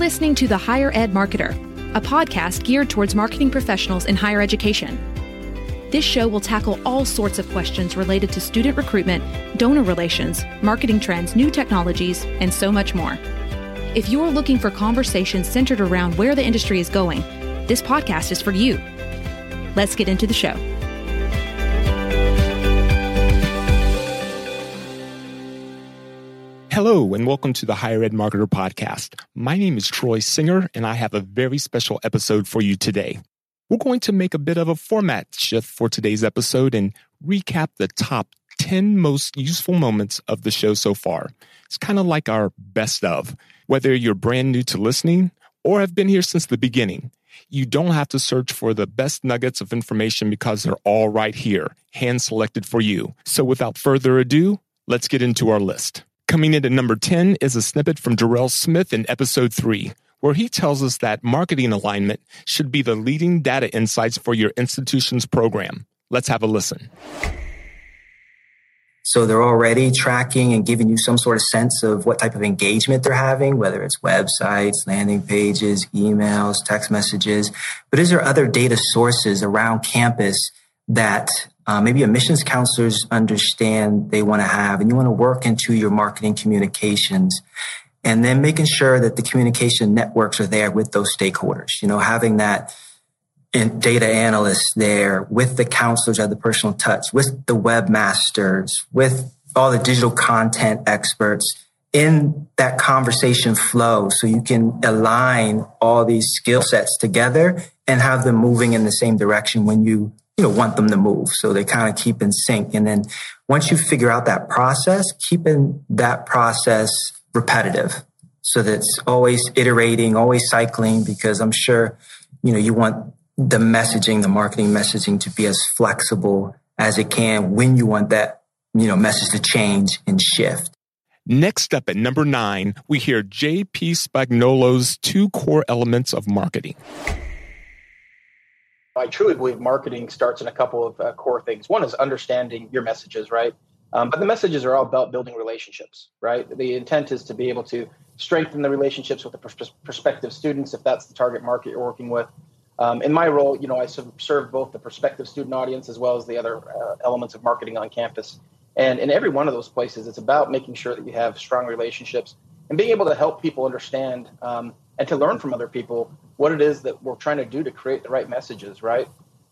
listening to The Higher Ed Marketer, a podcast geared towards marketing professionals in higher education. This show will tackle all sorts of questions related to student recruitment, donor relations, marketing trends, new technologies, and so much more. If you're looking for conversations centered around where the industry is going, this podcast is for you. Let's get into the show. Hello, and welcome to the Higher Ed Marketer Podcast. My name is Troy Singer, and I have a very special episode for you today. We're going to make a bit of a format shift for today's episode and recap the top 10 most useful moments of the show so far. It's kind of like our best of. Whether you're brand new to listening or have been here since the beginning, you don't have to search for the best nuggets of information because they're all right here, hand selected for you. So without further ado, let's get into our list. Coming in at number 10 is a snippet from Juerell Smith in episode 3, where he tells us that marketing alignment should be the leading data insights for your institution's program. Let's have a listen. So they're already tracking and giving you some sort of sense of what type of engagement they're having, whether it's websites, landing pages, emails, text messages. But is there other data sources around campus that uh, maybe admissions counselors understand they want to have, and you want to work into your marketing communications. And then making sure that the communication networks are there with those stakeholders, you know, having that data analysts there with the counselors at the personal touch, with the webmasters, with all the digital content experts in that conversation flow so you can align all these skill sets together and have them moving in the same direction when you you know, want them to move. So they kind of keep in sync. And then once you figure out that process, keeping that process repetitive so that it's always iterating, always cycling, because I'm sure, you know, you want the messaging, the marketing messaging to be as flexible as it can when you want that, you know, message to change and shift. Next up at number nine, we hear JP Spagnolo's two core elements of marketing. I truly believe marketing starts in a couple of uh, core things. One is understanding your messages, right? Um, but the messages are all about building relationships, right? The intent is to be able to strengthen the relationships with the pr- prospective students, if that's the target market you're working with. Um, in my role, you know, I serve both the prospective student audience as well as the other uh, elements of marketing on campus. And in every one of those places, it's about making sure that you have strong relationships and being able to help people understand um, and to learn from other people what it is that we're trying to do to create the right messages, right?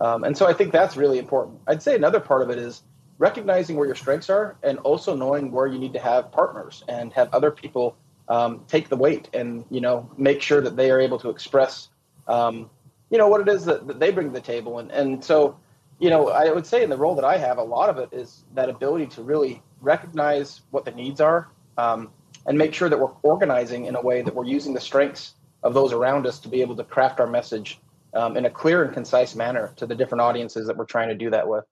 Um, and so I think that's really important. I'd say another part of it is recognizing where your strengths are and also knowing where you need to have partners and have other people um, take the weight and you know make sure that they are able to express um, you know what it is that, that, they bring to the table and and so you know I would say in the role that I have a lot of it is that ability to really recognize what the needs are um, and make sure that we're organizing in a way that we're using the strengths of those around us to be able to craft our message um, in a clear and concise manner to the different audiences that we're trying to do that with.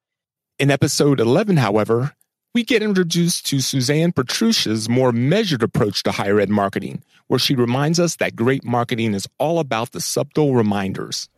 In episode 11, however, we get introduced to Suzanne Petruch's more measured approach to higher ed marketing, where she reminds us that great marketing is all about the subtle reminders.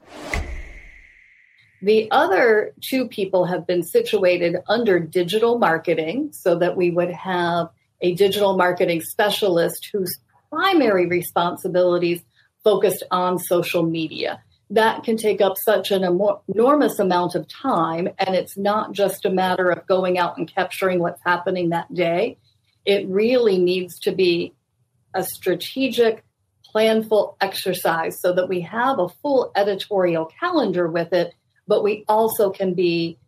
The other two people have been situated under digital marketing so that we would have a digital marketing specialist whose primary responsibilities focused on social media. That can take up such an enormous amount of time, and it's not just a matter of going out and capturing what's happening that day. It really needs to be a strategic, planful exercise so that we have a full editorial calendar with it, but we also can be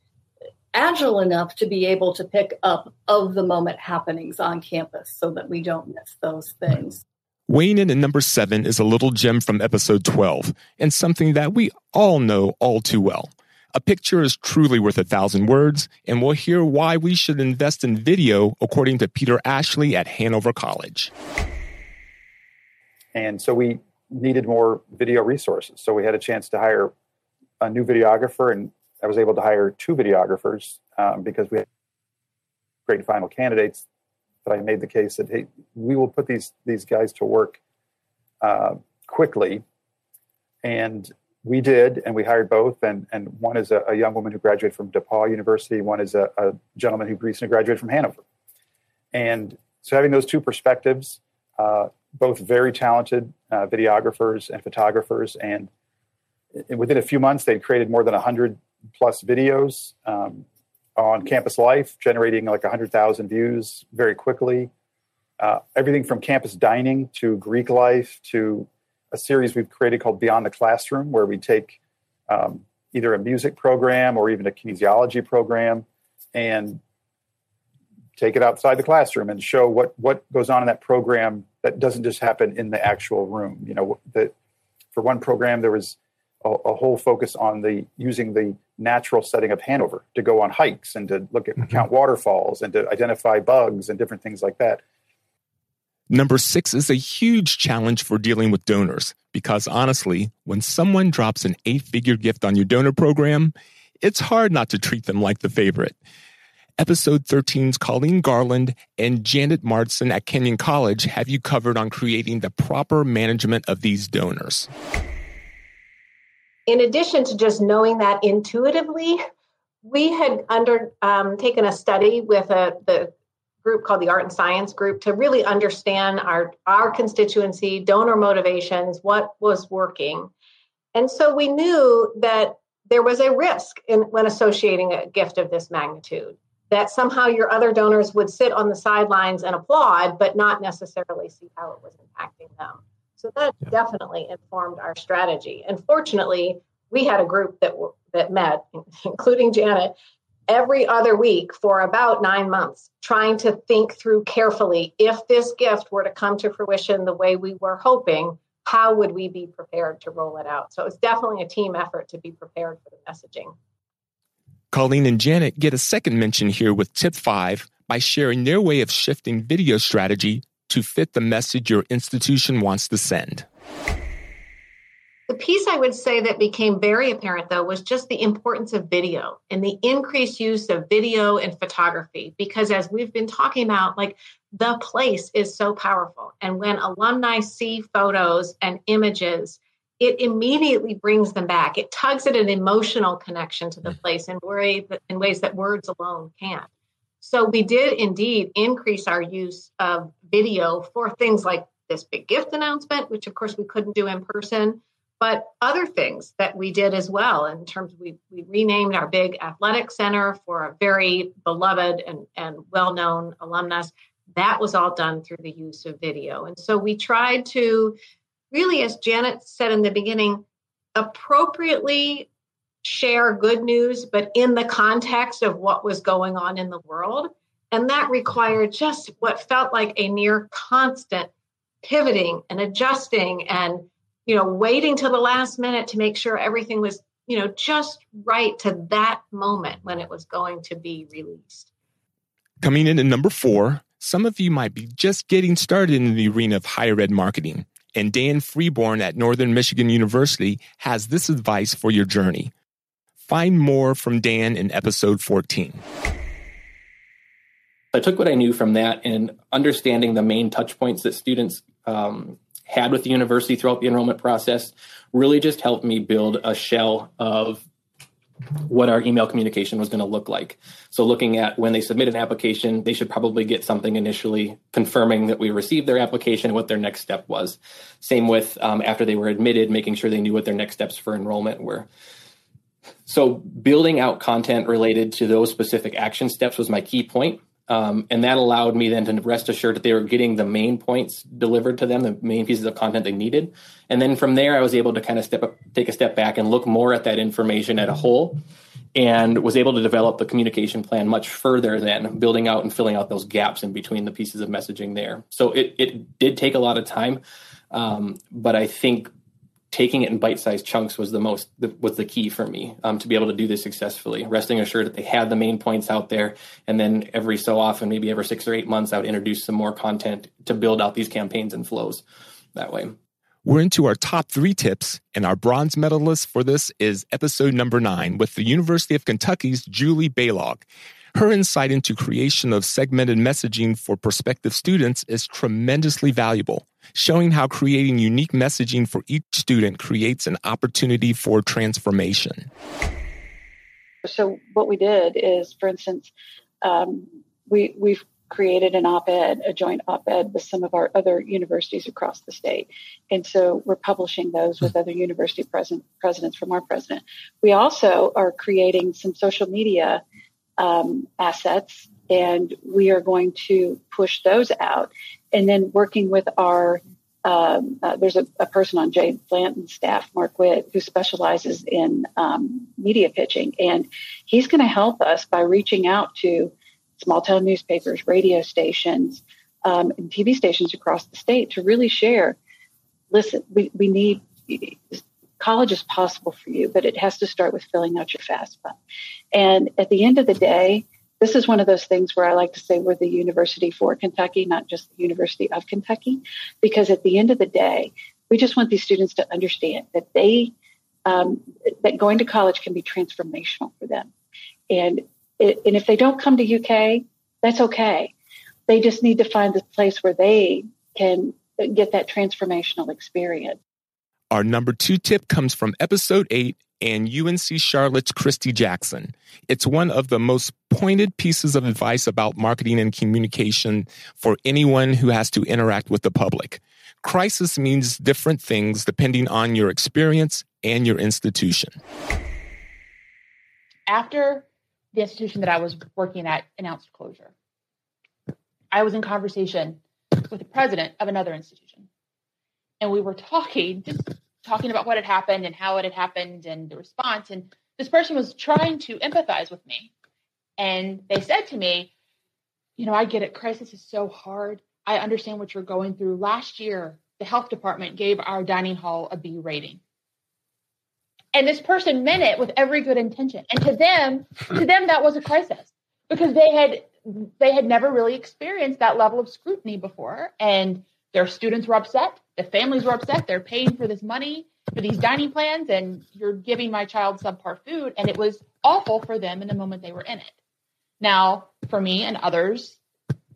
agile enough to be able to pick up of the moment happenings on campus so that we don't miss those things. Weighing in at number seven is a little gem from episode 12 and something that we all know all too well. A picture is truly worth a thousand words, and we'll hear why we should invest in video, according to Peter Ashley at Hanover College. And so we needed more video resources. So we had a chance to hire a new videographer, and I was able to hire two videographers um, because we had great final candidates that I made the case that hey, we will put these these guys to work uh, quickly, and we did, and we hired both. And and one is a, a young woman who graduated from DePauw University. One is a, a, gentleman who recently graduated from Hanover. And so having those two perspectives, uh, both very talented uh, videographers and photographers, and within a few months, they'd created more than 100 plus videos um, on campus life, generating like 100,000 views very quickly. Uh, everything from campus dining to Greek life to a series we've created called Beyond the Classroom, where we take um, either a music program or even a kinesiology program and take it outside the classroom and show what what goes on in that program that doesn't just happen in the actual room. You know, that for one program there was a, a, whole focus on the using the natural setting of Hanover to go on hikes and to look at mm-hmm. count waterfalls and to identify bugs and different things like that. Number six is a huge challenge for dealing with donors because honestly, when someone drops an eight figure gift on your donor program, it's hard not to treat them like the favorite. Episode 13's Colleen Garland and Janet Marsden at Kenyon College have you covered on creating the proper management of these donors in addition to just knowing that intuitively, we had undertaken um, a study with a, the group called the Art and Science Group to really understand our, our constituency, donor motivations, what was working. And so we knew that there was a risk in, when associating a gift of this magnitude, that somehow your other donors would sit on the sidelines and applaud, but not necessarily see how it was impacting them. So that yeah. definitely informed our strategy. And fortunately, we had a group that that met, including Janet, every other week for about nine months, trying to think through carefully if this gift were to come to fruition the way we were hoping, how would we be prepared to roll it out? So it was definitely a team effort to be prepared for the messaging. Colleen and Janet get a second mention here with tip five by sharing their way of shifting video strategy to fit the message your institution wants to send. The piece I would say that became very apparent, though, was just the importance of video and the increased use of video and photography. Because as we've been talking about, like the place is so powerful. And when alumni see photos and images, it immediately brings them back. It tugs at an emotional connection to the mm. place in, way, in ways that words alone can't. So we did indeed increase our use of video for things like this big gift announcement, which of course we couldn't do in person, but other things that we did as well in terms of we, we renamed our big athletic center for a very beloved and, and well-known alumnus. That was all done through the use of video. And so we tried to really, as Janet said in the beginning, appropriately share good news, but in the context of what was going on in the world. And that required just what felt like a near constant pivoting and adjusting and, you know, waiting till the last minute to make sure everything was, you know, just right to that moment when it was going to be released. Coming in at number four, some of you might be just getting started in the arena of higher ed marketing. And Dan Freeborn at Northern Michigan University has this advice for your journey. Find more from Dan in episode 14. I took what I knew from that and understanding the main touch points that students um, had with the university throughout the enrollment process really just helped me build a shell of what our email communication was going to look like. So, looking at when they submit an application, they should probably get something initially confirming that we received their application and what their next step was. Same with um, after they were admitted, making sure they knew what their next steps for enrollment were. So building out content related to those specific action steps was my key point. Um, and that allowed me then to rest assured that they were getting the main points delivered to them, the main pieces of content they needed. And then from there, I was able to kind of step up, take a step back and look more at that information at a whole and was able to develop the communication plan much further than building out and filling out those gaps in between the pieces of messaging there. So it, it did take a lot of time. Um, but I think taking it in bite-sized chunks was the most was the key for me um, to be able to do this successfully resting assured that they had the main points out there and then every so often maybe every six or eight months i would introduce some more content to build out these campaigns and flows that way we're into our top three tips, and our bronze medalist for this is episode number nine with the University of Kentucky's Julie Balog. Her insight into creation of segmented messaging for prospective students is tremendously valuable, showing how creating unique messaging for each student creates an opportunity for transformation. So what we did is, for instance, um, we we've created an op ed, a joint op ed with some of our other universities across the state. And so we're publishing those with other university president, presidents from our president. We also are creating some social media um, assets, and we are going to push those out. And then working with our um, uh, there's a, a, person on Jay Blanton's staff, Mark Witt, who specializes in um, media pitching, and he's going to help us by reaching out to small town newspapers, radio stations, um, and TV stations across the state to really share. Listen, we, we need college is possible for you, but it has to start with filling out your FAFSA. And at the end of the day, this is one of those things where I like to say we're the university for Kentucky, not just the University of Kentucky, because at the end of the day, we just want these students to understand that they um, that going to college can be transformational for them, and and if they don't come to UK, that's okay. They just need to find the place where they can get that transformational experience. Our number two tip comes from episode eight and UNC Charlotte's Christy Jackson. It's one of the most pointed pieces of advice about marketing and communication for anyone who has to interact with the public. Crisis means different things depending on your experience and your institution. After the institution that I was working at announced closure. I was in conversation with the president of another institution. And we were talking, just talking about what had happened and how it had happened and the response. And this person was trying to empathize with me. And they said to me, You know, I get it. Crisis is so hard. I understand what you're going through. Last year, the health department gave our dining hall a B rating. And this person meant it with every good intention. And to them, to them, that was a crisis because they had they had never really experienced that level of scrutiny before. And their students were upset, the families were upset, they're paying for this money for these dining plans, and you're giving my child subpar food. And it was awful for them in the moment they were in it. Now, for me and others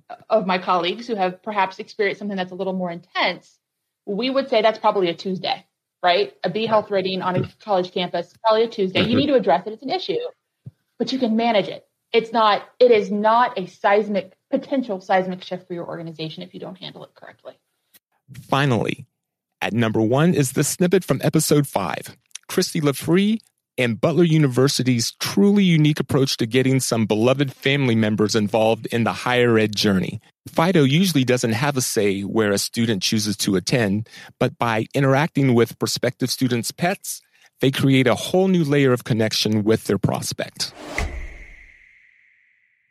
uh, of my colleagues who have perhaps experienced something that's a little more intense, we would say that's probably a Tuesday right? A B health rating on a college campus, probably a Tuesday. You mm-hmm. need to address it. It's an issue, but you can manage it. It's not, it is not a seismic, potential seismic shift for your organization if you don't handle it correctly. Finally, at number one is the snippet from episode five. Kristi LaFree and Butler University's truly unique approach to getting some beloved family members involved in the higher ed journey. Fido usually doesn't have a say where a student chooses to attend, but by interacting with prospective students' pets, they create a whole new layer of connection with their prospect.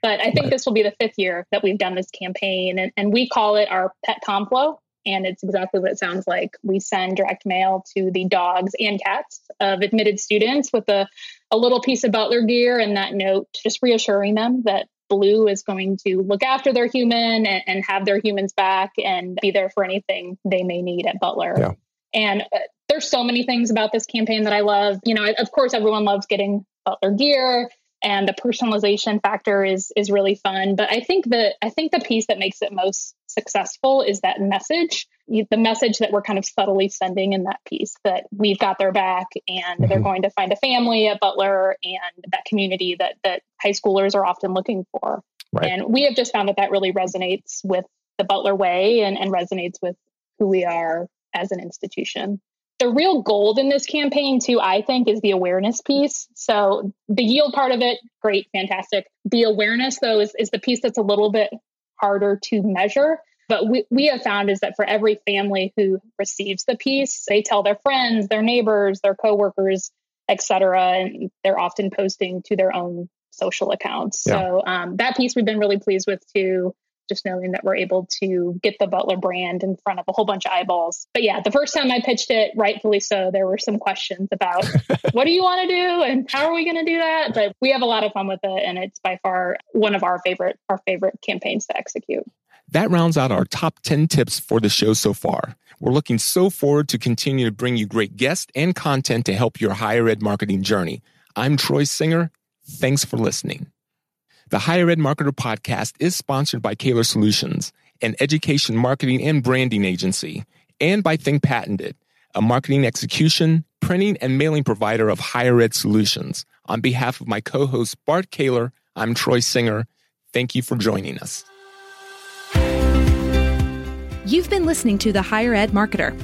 But I think this will be the fifth year that we've done this campaign, and, and we call it our Pet Conflow and it's exactly what it sounds like. We send direct mail to the dogs and cats of admitted students with a, a little piece of Butler gear and that note, just reassuring them that Blue is going to look after their human and, and have their humans back and be there for anything they may need at Butler. Yeah. And uh, there's so many things about this campaign that I love. You know, of course, everyone loves getting Butler gear and the personalization factor is is really fun but i think that i think the piece that makes it most successful is that message the message that we're kind of subtly sending in that piece that we've got their back and mm-hmm. they're going to find a family at butler and that community that that high schoolers are often looking for right. and we have just found that that really resonates with the butler way and, and resonates with who we are as an institution the real gold in this campaign too i think is the awareness piece. So the yield part of it great fantastic. The awareness though is, is the piece that's a little bit harder to measure. But we, we have found is that for every family who receives the piece they tell their friends their neighbors their coworkers etc and they're often posting to their own social accounts. Yeah. so um, that piece we've been really pleased with too just knowing that we're able to get the Butler brand in front of a whole bunch of eyeballs. But yeah, the first time I pitched it, rightfully so, there were some questions about what do you want to do and how are we going to do that? But we have a lot of fun with it, and it's by far one of our favorite our favorite campaigns to execute. That rounds out our top 10 tips for the show so far. We're looking so forward to continue to bring you great guests and content to help your higher ed marketing journey. I'm Troy Singer. Thanks for listening. The Higher Ed Marketer podcast is sponsored by Caylor Solutions, an education marketing and branding agency, and by Think Patented, a marketing execution, printing, and mailing provider of higher ed solutions. On behalf of my co host, Bart Caylor, I'm Troy Singer. Thank you for joining us. You've been listening to The Higher Ed Marketer.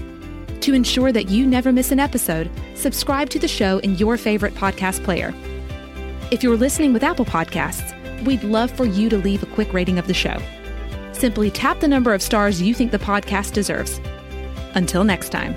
To ensure that you never miss an episode, subscribe to the show in your favorite podcast player. If you're listening with Apple Podcasts, we'd love for you to leave a quick rating of the show. Simply tap the number of stars you think the podcast deserves. Until next time.